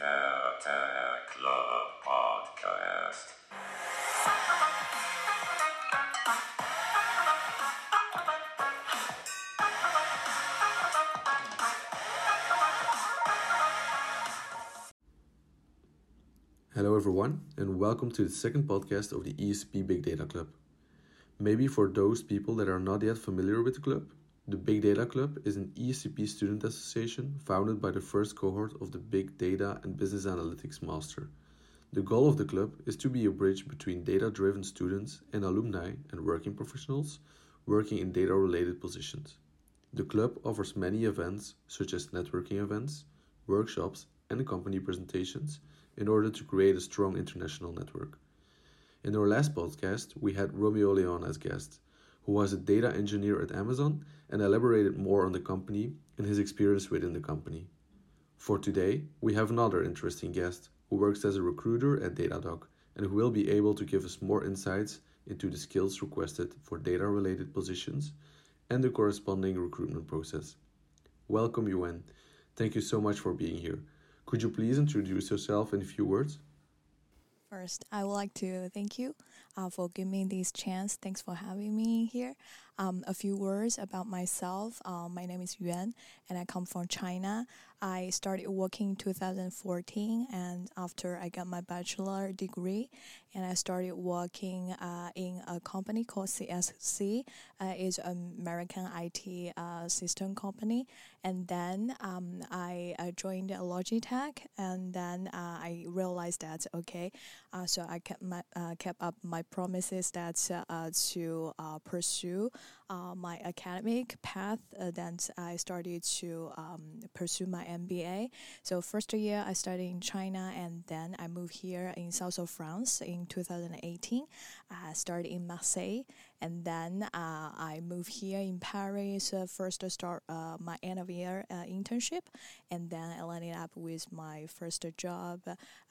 Tech Club Podcast. Hello, everyone, and welcome to the second podcast of the ESCP Big Data Club. Maybe for those people that are not yet familiar with the club, the Big Data Club is an ESCP student association founded by the first cohort of the Big Data and Business Analytics Master. The goal of the club is to be a bridge between data driven students and alumni and working professionals working in data related positions. The club offers many events, such as networking events, workshops, and company presentations, in order to create a strong international network. In our last podcast, we had Romeo Leon as guest, who was a data engineer at Amazon and elaborated more on the company and his experience within the company. For today, we have another interesting guest who works as a recruiter at Datadog and who will be able to give us more insights into the skills requested for data related positions and the corresponding recruitment process. Welcome, Yuan. Thank you so much for being here. Could you please introduce yourself in a few words? First, I would like to thank you uh, for giving me this chance. Thanks for having me here. Um, a few words about myself. Uh, my name is Yuan, and I come from China. I started working in 2014, and after I got my bachelor degree, and I started working uh, in a company called CSC. Uh, it's an American IT uh, system company, and then um, I, I joined Logitech, and then uh, I realized that okay, uh, so I kept my uh, kept up my promises that to pursue my academic path. then I started to um, pursue my MBA. So first year I studied in China, and then I moved here in south of France in 2018. I started in Marseille, and then uh, I moved here in Paris uh, first to start uh, my end of year internship, and then I landed up with my first job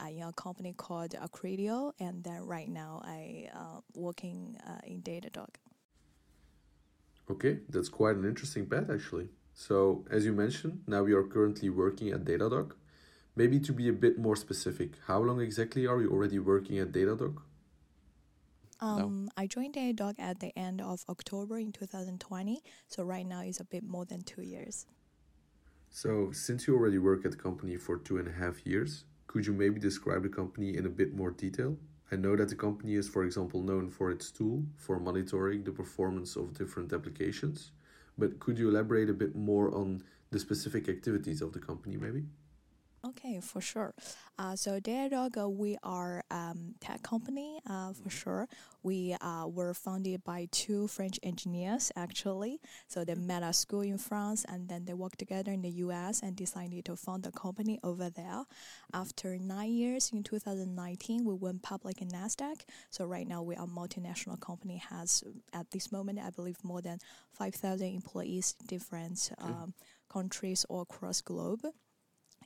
in a company called Accredio, and then right now I uh, working in Datadog. Okay, that's quite an interesting path actually. So, as you mentioned, now you are currently working at Datadog. Maybe to be a bit more specific, how long exactly are you already working at Datadog? Um, no. I joined Datadog at the end of October in 2020, so right now it's a bit more than two years. So, since you already work at the company for two and a half years, could you maybe describe the company in a bit more detail? I know that the company is, for example, known for its tool for monitoring the performance of different applications, but could you elaborate a bit more on the specific activities of the company, maybe? Okay, for sure. Uh, so Datadog, uh, we are um, tech company uh, for sure. We uh, were founded by two French engineers actually. So they met at school in France and then they worked together in the US and decided to found a company over there. After nine years in 2019, we went public in Nasdaq. So right now we are a multinational company. Has at this moment I believe more than 5,000 employees in different um, countries all across globe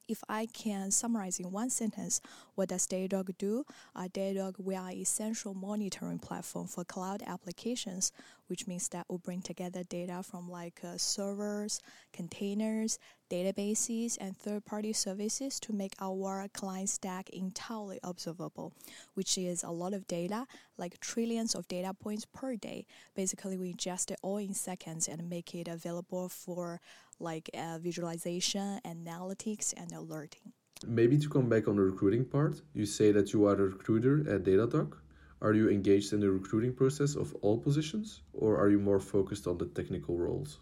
if I can summarize in one sentence, what does Datadog do? Uh, Datadog, we are essential monitoring platform for cloud applications, which means that we bring together data from like uh, servers, containers, databases, and third-party services to make our client stack entirely observable, which is a lot of data, like trillions of data points per day. Basically, we ingest it all in seconds and make it available for like uh, visualization, analytics, and alerting. Maybe to come back on the recruiting part, you say that you are a recruiter at Datadog. Are you engaged in the recruiting process of all positions, or are you more focused on the technical roles?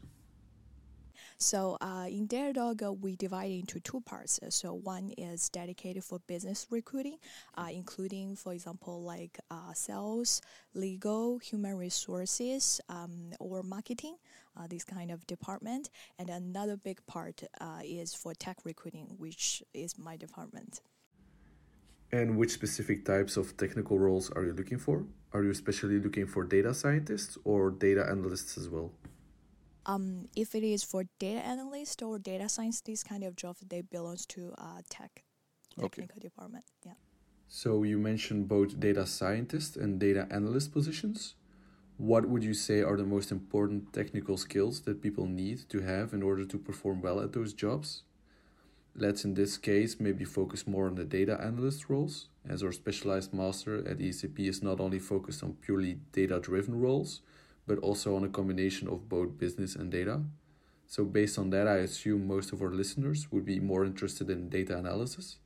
So uh, in Datadog, we divide into two parts. So one is dedicated for business recruiting, uh, including, for example, like uh, sales, legal, human resources, um, or marketing, uh, this kind of department. And another big part uh, is for tech recruiting, which is my department. And which specific types of technical roles are you looking for? Are you especially looking for data scientists or data analysts as well? Um, if it is for data analyst or data science, this kind of job they belongs to uh, tech technical okay. department. Yeah. So you mentioned both data scientist and data analyst positions. What would you say are the most important technical skills that people need to have in order to perform well at those jobs? Let's in this case maybe focus more on the data analyst roles, as our specialized master at ESCP is not only focused on purely data driven roles, but also on a combination of both business and data. So, based on that, I assume most of our listeners would be more interested in data analysis.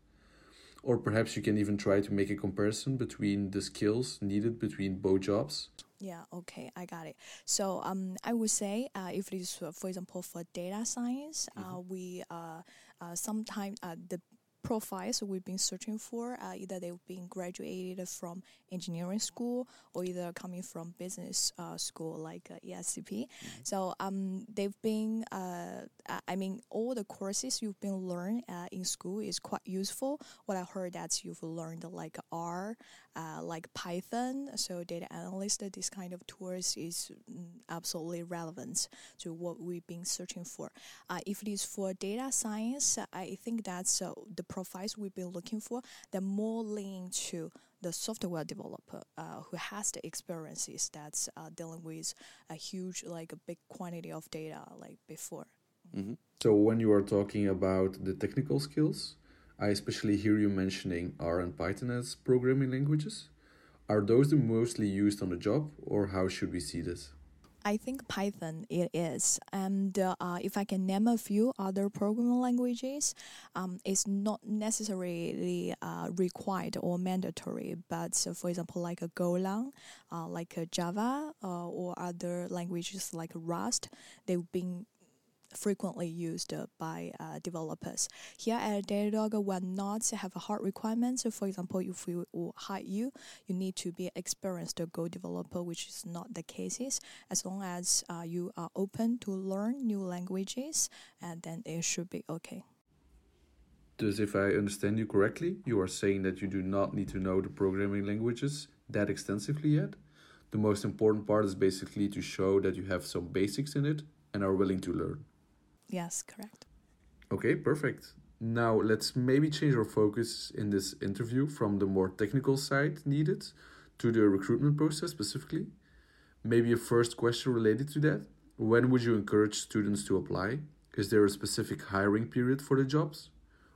Or perhaps you can even try to make a comparison between the skills needed between both jobs. Yeah, okay, I got it. So um, I would say uh, if it is, uh, for example, for data science, uh, mm-hmm. we uh, uh, sometimes uh, the profiles we've been searching for. Uh, either they've been graduated from engineering school or either coming from business uh, school like uh, ESCP. Mm-hmm. So um, they've been, uh, I mean, all the courses you've been learned uh, in school is quite useful. What I heard that you've learned like R, uh, like Python, so data analyst, this kind of tools is mm, absolutely relevant to what we've been searching for. if it is for data science, I think that's the profiles we've been looking for, they're more linked to the software developer uh, who has the experiences that's uh, dealing with a huge, like a big quantity of data like before. Mm-hmm. So when you are talking about the technical skills, I especially hear you mentioning R and Python as programming languages. Are those the mostly used on the job, or how should we see this? I think Python it is, and uh, if I can name a few other programming languages, um, it's not necessarily uh, required or mandatory. But uh, for example, like a Golang, uh, like a Java, uh, or other languages like Rust, they've been frequently used by uh, developers. Here at Datadog, we're not have a hard requirement. So for example, if we hire you, you need to be an experienced Go developer, which is not the cases. As long as uh, you are open to learn new languages, and then it should be okay. Thus, if I understand you correctly, you are saying that you do not need to know the programming languages that extensively yet. The most important part is basically to show that you have some basics in it and are willing to learn. Yes, correct. Okay, perfect. Now let's maybe change our focus in this interview from the more technical side needed to the recruitment process specifically. Maybe a first question related to that. When would you encourage students to apply? Is there a specific hiring period for the jobs?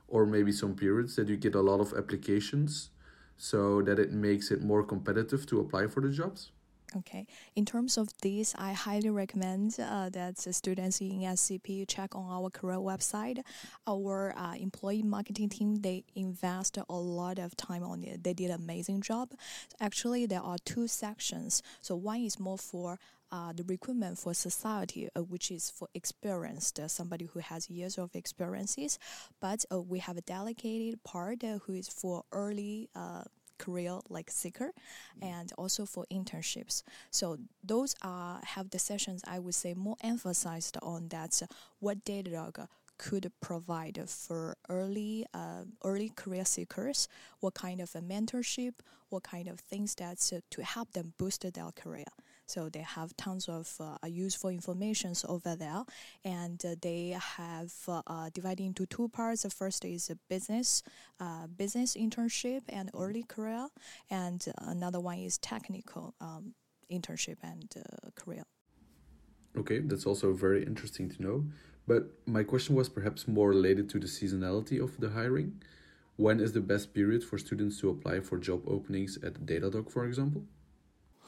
Or maybe some periods that you get a lot of applications so that it makes it more competitive to apply for the jobs? Okay. In terms of this, I highly recommend uh, that students in ESCP check on our career website. Our uh, employee marketing team they invest a lot of time on it. They did an amazing job. Actually, there are two sections. So one is more for uh, the recruitment for society, uh, which is for experienced uh, somebody who has years of experiences. But uh, we have a dedicated part uh, who is for early uh, career like seeker and also for internships. So those are have the sessions i would say more emphasized on that uh, what datadog could provide for early uh, early career seekers what kind of a mentorship what kind of things that's uh, to help them boost their career so they have tons of uh, useful information over there, and uh, they have uh, divided into two parts. The first is a business, uh, business internship and early career, and another one is technical um, internship and uh, career. Okay, that's also very interesting to know. But my question was perhaps more related to the seasonality of the hiring. When is the best period for students to apply for job openings at Datadog, for example?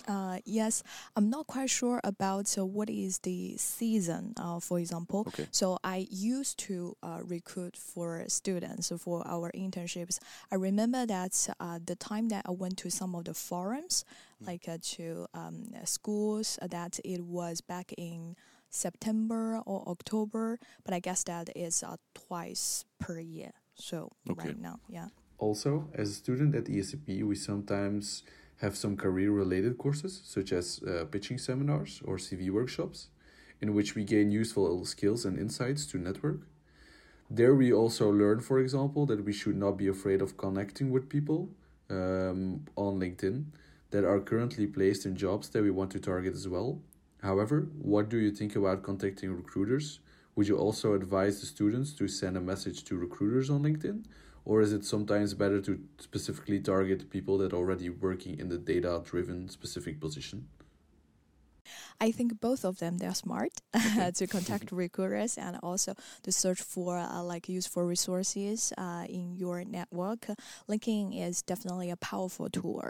Uh, yes, I'm not quite sure about uh, what is the season, uh, for example. Okay. So I used to uh, recruit for students for our internships. I remember that uh, the time that I went to some of the forums, mm. like uh, to um, schools, that it was back in September or October, but I guess that is twice per year. So okay. right now, yeah. Also, as a student at ESCP, we sometimes have some career related courses, such as uh, pitching seminars or CV workshops, in which we gain useful skills and insights to network. There, we also learn, for example, that we should not be afraid of connecting with people um, on LinkedIn that are currently placed in jobs that we want to target as well. However, what do you think about contacting recruiters? Would you also advise the students to send a message to recruiters on LinkedIn? Or is it sometimes better to specifically target people that are already working in the data driven specific position I think both of them they're smart to contact recruiters and also to search for uh, like useful resources uh, in your network. LinkedIn is definitely a powerful tool.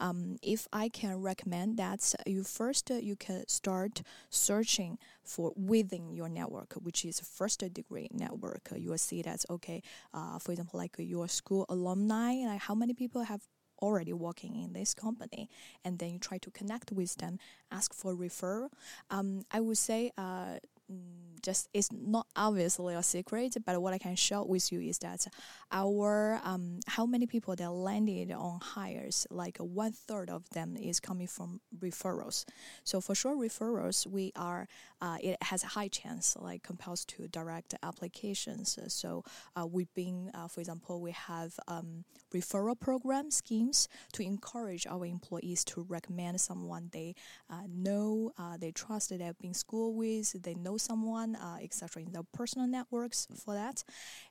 Um, if I can recommend that, you first uh, you can start searching for within your network, which is first degree network. You will see that okay. Uh, for example, like your school alumni, like how many people have already working in this company and then you try to connect with them ask for referral. Um, i would say uh, just it's not obviously a secret, but what I can share with you is that our um, how many people that landed on hires, like one third of them is coming from referrals. So for sure, referrals we are uh, it has a high chance like compared to direct applications. So uh, we've been, uh, for example, we have um, referral program schemes to encourage our employees to recommend someone they uh, know, uh, they trust, they have been school with, they know someone, uh, etc. In their personal networks for that,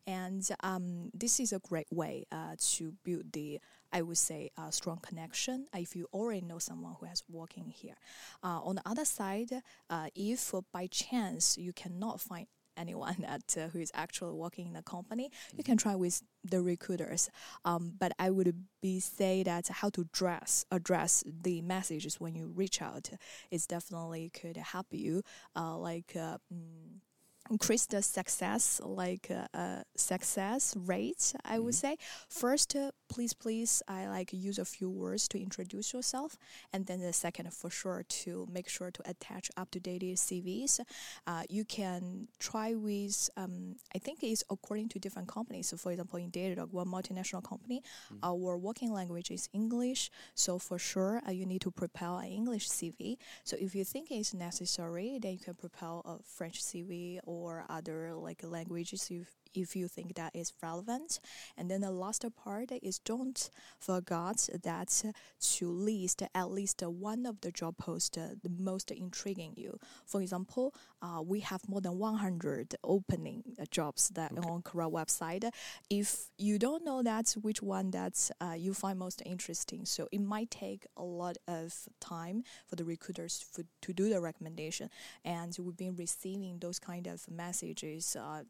and um, this is a great way uh, to build the I would say a strong connection if you already know someone who has working here. Uh, on the other side, uh, if by chance you cannot find anyone that uh, who is actually working in the company, you can try with the recruiters. Um, but I would be say that how to dress address the messages when you reach out is definitely could help you. Uh, like. Uh, mm, increase the success like uh, uh, success rate i would mm-hmm. say. First uh, please please i like use a few words to introduce yourself and then the second for sure to make sure to attach up to date cvs uh, you can try with um, i think it's according to different companies. So for example in datadog one multinational company mm-hmm. our working language is english. So for sure uh, you need to prepare an english cv so if you think it's necessary then you can prepare a french cv or or other like languages if, if you think that is relevant. And then the last part is don't forget that to list at least one of the job posts the most intriguing you. For example, uh, we have more than 100 opening uh, jobs that okay. on Career website. If you don't know that which one that uh, you find most interesting, so it might take a lot of time for the recruiters for, to do the recommendation. And we've been receiving those kind of messages. Uh,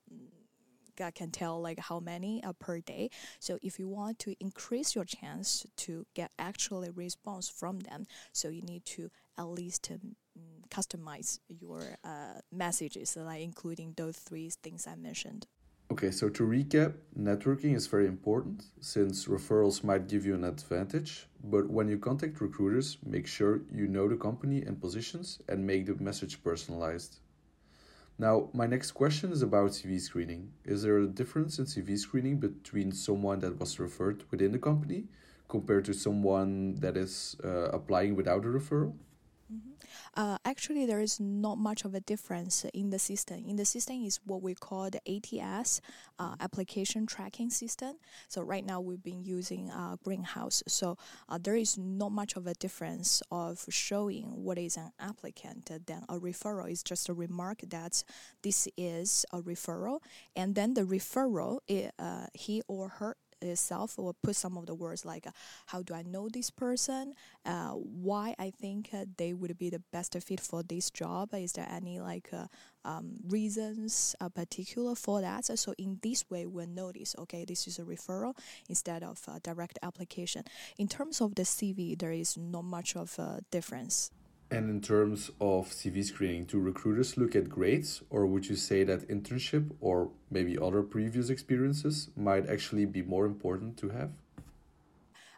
Can tell like how many uh, per day. So if you want to increase your chance to get actually response from them, so you need to at least um, customize your uh, messages, like including those three things I mentioned. Okay, so to recap, networking is very important since referrals might give you an advantage. But when you contact recruiters, make sure you know the company and positions and make the message personalized. Now, my next question is about CV screening. Is there a difference in CV screening between someone that was referred within the company compared to someone that is uh, applying without a referral? Mm-hmm. Uh, actually, there is not much of a difference in the system. In the system is what we call the ATS, uh, application tracking system. So right now we've been using uh, Greenhouse. So uh, there is not much of a difference of showing what is an applicant than a referral. Is just a remark that this is a referral, and then the referral, it, uh, he or her itself will put some of the words like uh, how do I know this person, uh, why I think uh, they would be the best fit for this job. Is there any like uh, um, reasons uh, particular for that? So in this way, we'll notice okay, this is a referral instead of direct application. In terms of the CV, there is not much of a difference. And in terms of CV screening, do recruiters look at grades, or would you say that internship or maybe other previous experiences might actually be more important to have?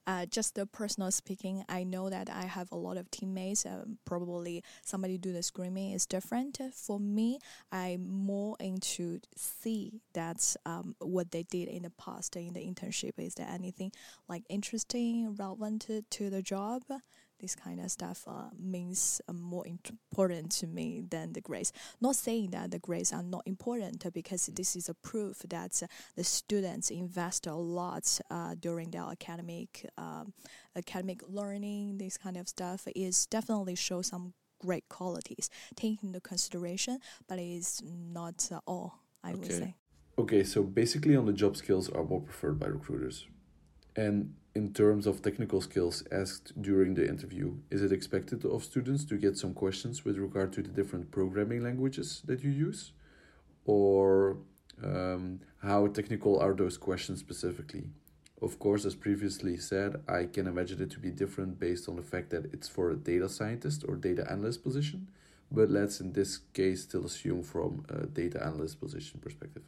Uh, just the personal speaking, I know that I have a lot of teammates. Uh, probably somebody do the screening is different. For me, I'm more into see that um, what they did in the past in the internship. Is there anything like interesting, relevant to, to the job? This kind of stuff uh, means uh, more important to me than the grades. Not saying that the grades are not important because this is a proof that uh, the students invest a lot uh, during their academic um, academic learning. This kind of stuff is definitely show some great qualities taking into consideration, but it's not uh, all. I okay. would say. Okay, so basically, on the job skills are more preferred by recruiters. And in terms of technical skills asked during the interview, is it expected of students to get some questions with regard to the different programming languages that you use? Or um, how technical are those questions specifically? Of course, as previously said, I can imagine it to be different based on the fact that it's for a data scientist or data analyst position, but let's in this case still assume from a data analyst position perspective.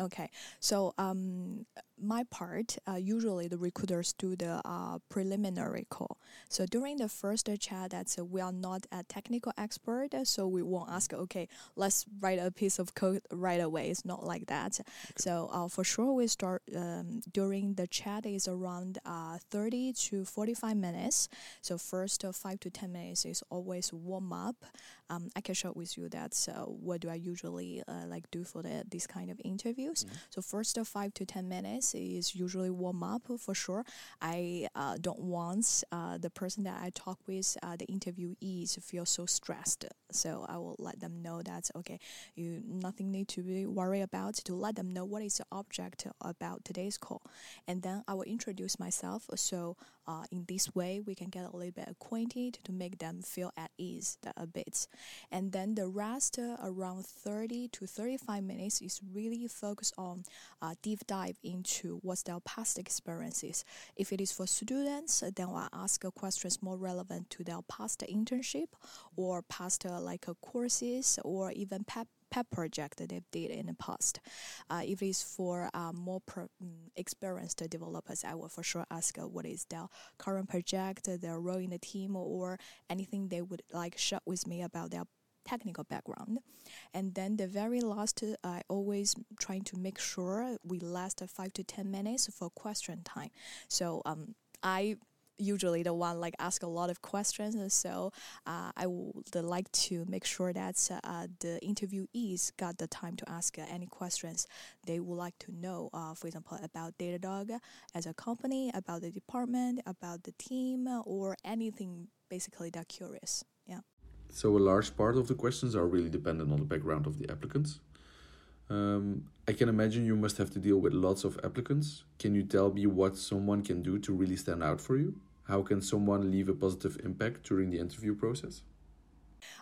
Okay, so um, my part, uh, usually the recruiters do the uh, preliminary call. So during the first chat, that's uh, we are not a technical expert, so we won't ask. Okay, let's write a piece of code right away. It's not like that. Okay. So uh, for sure, we start um, during the chat is around uh, thirty to forty-five minutes. So first uh, five to ten minutes is always warm up. Um, I can share with you that. So what do I usually like do for the, this kind of interviews? Mm-hmm. So first five to ten minutes is usually warm up for sure. I uh, don't want uh, the person that I talk with, uh, the interviewee, to feel so stressed. So I will let them know that okay, you nothing need to be worried about. To let them know what is the object about today's call, and then I will introduce myself. So uh, in this way, we can get a little bit acquainted to make them feel at ease a bit. And then the rest, uh, around 30 to 35 minutes, is really focused on uh, deep dive into what's their past experiences. If it is for students, then I ask questions more relevant to their past internship or past uh, like uh, courses or even pep pet project that they did in the past. Uh, if it's for uh, more pro, um, experienced developers, I will for sure ask uh, what is their current project, their role in the team, or anything they would like share with me about their technical background. And then the very last, I always trying to make sure we last five to ten minutes for question time. So um, I usually the one like ask a lot of questions so uh, i would like to make sure that uh, the interviewees got the time to ask uh, any questions they would like to know uh, for example about datadog as a company about the department about the team or anything basically they're curious yeah so a large part of the questions are really dependent on the background of the applicants um, I can imagine you must have to deal with lots of applicants. Can you tell me what someone can do to really stand out for you? How can someone leave a positive impact during the interview process?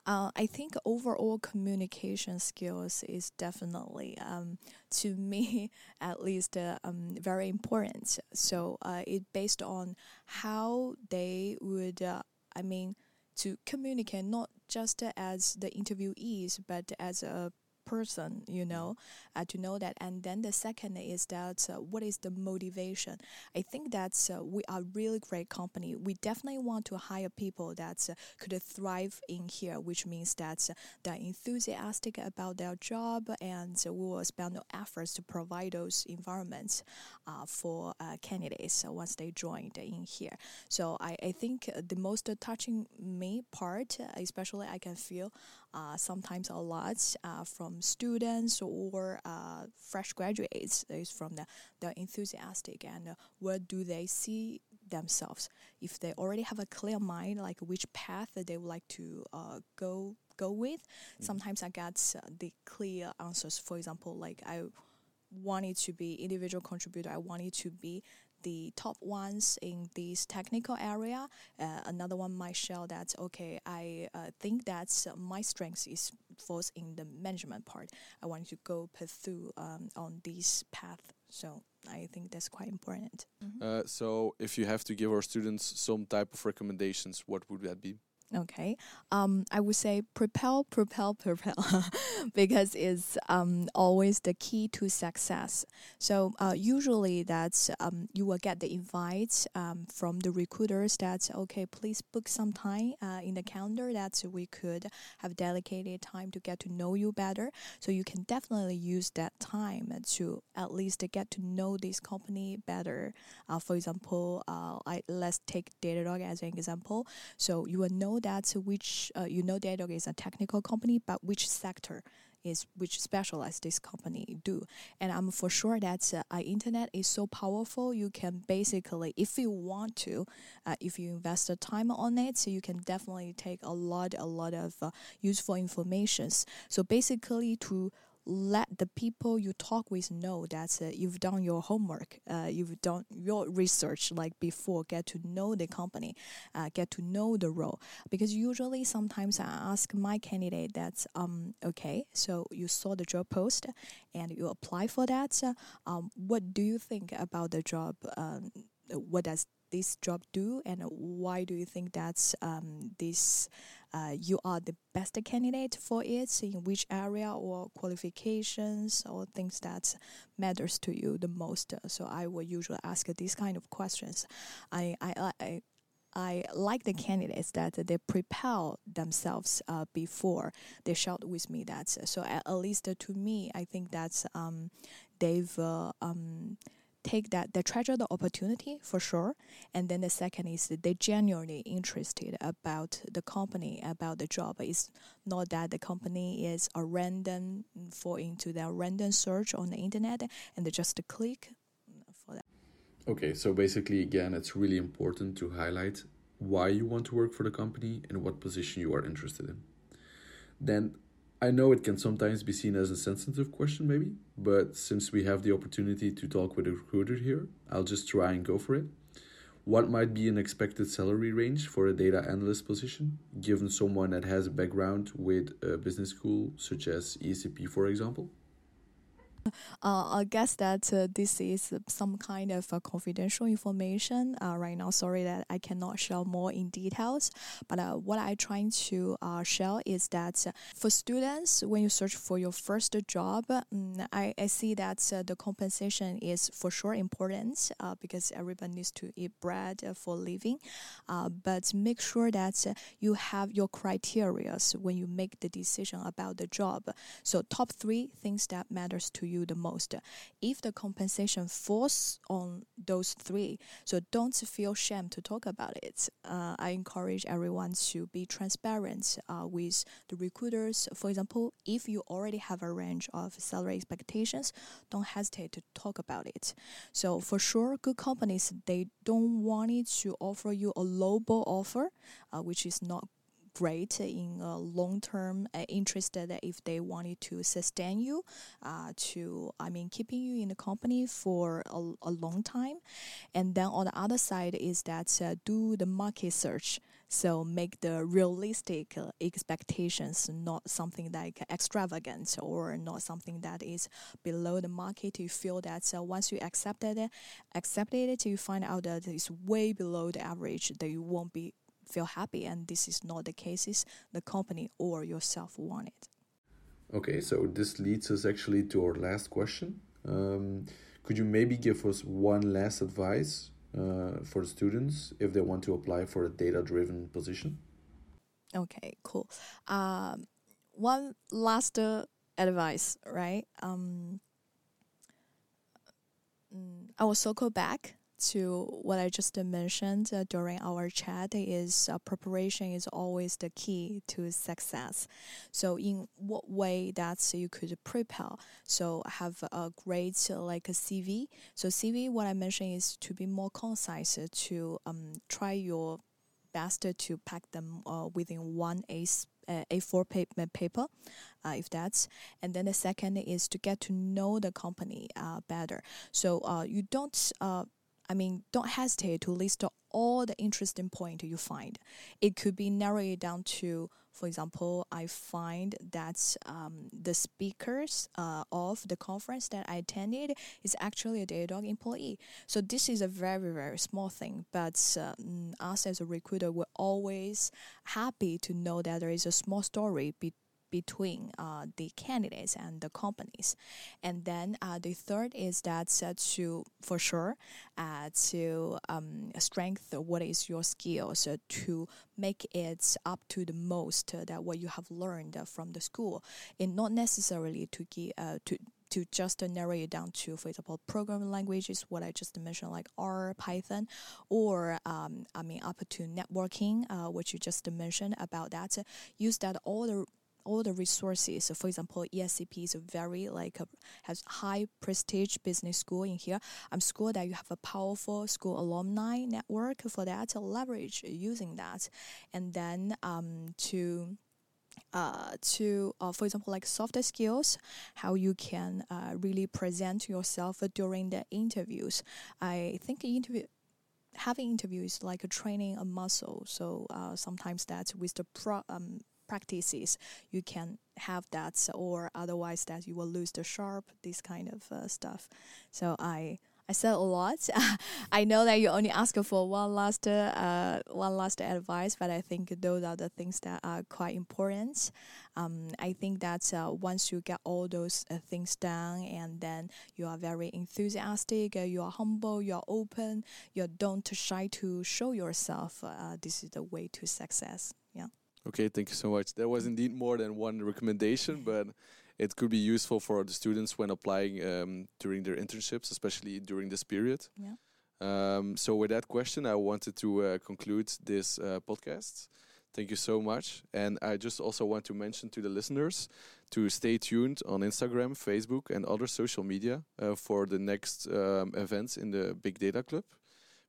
Uh, I think overall communication skills is definitely, um, to me at least, uh, um, very important. So uh, based on how they would, uh, I mean, to communicate not just as the interviewees, but as a person, you know, uh, to know that. And then the second is that uh, what is the motivation? I think that uh, we are really great company. We definitely want to hire people that uh, could thrive in here, which means that uh, they're enthusiastic about their job and we will spend efforts to provide those environments uh, for candidates once they joined in here. So I, I think the most touching me part, especially I can feel uh, sometimes a lot uh, from students or uh, fresh graduates is from the, the enthusiastic and uh, where do they see themselves if they already have a clear mind like which path they would like to uh, go go with mm. sometimes i get uh, the clear answers for example like i wanted to be individual contributor i wanted to be the top ones in this technical area. Uh, another one might show that okay, I uh, think that my strength is falls in the management part. I want to go pursue um, on this path. So I think that's quite important. Mm-hmm. Uh, so if you have to give our students some type of recommendations, what would that be? Okay, um, I would say propel, propel, propel, because it's um, always the key to success. So uh, usually that's um, you will get the invites um, from the recruiters that okay, please book some time uh, in the calendar that we could have dedicated time to get to know you better. So you can definitely use that time to at least get to know this company better. Uh, for example, uh, I, let's take Datadog as an example. So you will know that which uh, you know Datadog is a technical company, but which sector is which specialized this company do. And I'm for sure that uh, internet is so powerful. You can basically, if you want to, uh, if you invest the time on it, so you can definitely take a lot, a lot of uh, useful informations. So basically, to let the people you talk with know that uh, you've done your homework, uh, you've done your research like before, get to know the company, uh, get to know the role. Because usually, sometimes I ask my candidate that, um okay, so you saw the job post and you apply for that. um, what do you think about the job? Um, what does this job do, and why do you think that um, this uh, you are the best candidate for it? In which area or qualifications or things that matters to you the most? So I will usually ask these kind of questions. I I. I I like the candidates that they prepare themselves uh, before they shout with me. That so at, least to me, I think that um, they've uh, um, take that they treasure the opportunity for sure. And then the second is they genuinely interested about the company about the job. It's not that the company is a random fall into their random search on the internet and they just click for that. Okay so basically again it's really important to highlight why you want to work for the company and what position you are interested in. Then I know it can sometimes be seen as a sensitive question, maybe, but since we have the opportunity to talk with a recruiter here, I'll just try and go for it. What might be an expected salary range for a data analyst position, given someone that has a background with a business school, such as ESCP, for example? Uh, I guess that uh, this is some kind of confidential information uh, right now. Sorry that I cannot share more in details. But what I'm trying to share is that for students, when you search for your first job, um, I, I see that the compensation is for sure important because everyone needs to eat bread for living. but make sure that you have your criteria when you make the decision about the job. So top three things that matters to you you the most. If the compensation falls on those three, so don't feel shame to talk about it. Uh, I encourage everyone to be transparent uh, with the recruiters. For example, if you already have a range of salary expectations, don't hesitate to talk about it. So for sure, good companies they don't want it to offer you a lowball offer, uh, which is not great in a long term uh, interest if they wanted to sustain you uh, to i mean keeping you in the company for a, a long time and then on the other side is that uh, do the market search so make the realistic uh, expectations not something like extravagant or not something that is below the market. You feel that uh, once you accepted it, accepted it, you find out that it's way below the average. That you won't be feel happy and this is not the cases the company or yourself want it. Okay so this leads us actually to our last question. Um, could you maybe give us one last advice uh, for students if they want to apply for a data driven position? Okay cool. Um, one last uh, advice right? Um, mm, i will circle back to what I just mentioned uh, during our chat is uh, preparation is always the key to success. So in what way that you could prepare? So have a great uh, like a CV. So CV, what I mentioned is to be more concise to um, try your best to pack them uh, within one A uh, A4 paper, paper uh, if that's. And then the second is to get to know the company uh, better. So uh, you don't uh, I mean, don't hesitate to list all the interesting point you find. It could be narrowed down to, for example, I find that um, the speakers uh, of the conference that I attended is actually a Datadog employee. So this is a very very small thing, but uh, us as a recruiter, we're always happy to know that there is a small story be- between uh, the candidates and the companies. And then uh, the third is that uh, to, for sure, uh, to um, strengthen what is your skills uh, to make it up to the most uh, that what you have learned from the school, and not necessarily to give to to just narrow it down to, for example, programming languages, what I just mentioned, like R, Python, or um, I mean, up to networking, uh, which you just mentioned about that. use that all the all the resources. So for example, ESCP is a very like a, has high prestige business school in here. I'm school that you have a powerful school alumni network for that to leverage using that, and then um, to uh, to, uh, for example, like softer skills, how you can uh, really present yourself during the interviews. I think interview having interviews like a training a muscle. So uh, sometimes that's with the pro, um, practices you can have that, or otherwise that you will lose the sharp. This kind of uh, stuff. So I I said a lot. I know that you only ask for one last uh, one last advice, but I think those are the things that are quite important. Um, I think that uh, once you get all those uh, things done, and then you are very enthusiastic, uh, you are humble, you are open, you don't shy to show yourself. Uh, this is the way to success. Yeah. Okay, thank you so much. There was indeed more than one recommendation, but it could be useful for the students when applying um, during their internships, especially during this period. Yeah. Um, so, with that question, I wanted to uh, conclude this uh, podcast. Thank you so much. And I just also want to mention to the listeners to stay tuned on Instagram, Facebook, and other social media uh, for the next um, events in the Big Data Club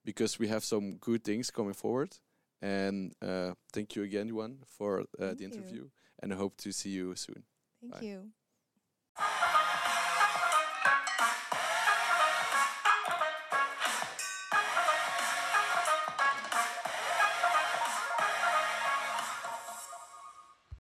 because we have some good things coming forward. And uh, thank you again, Yuan, for uh, the interview. You. And I hope to see you soon. Thank Bye. you.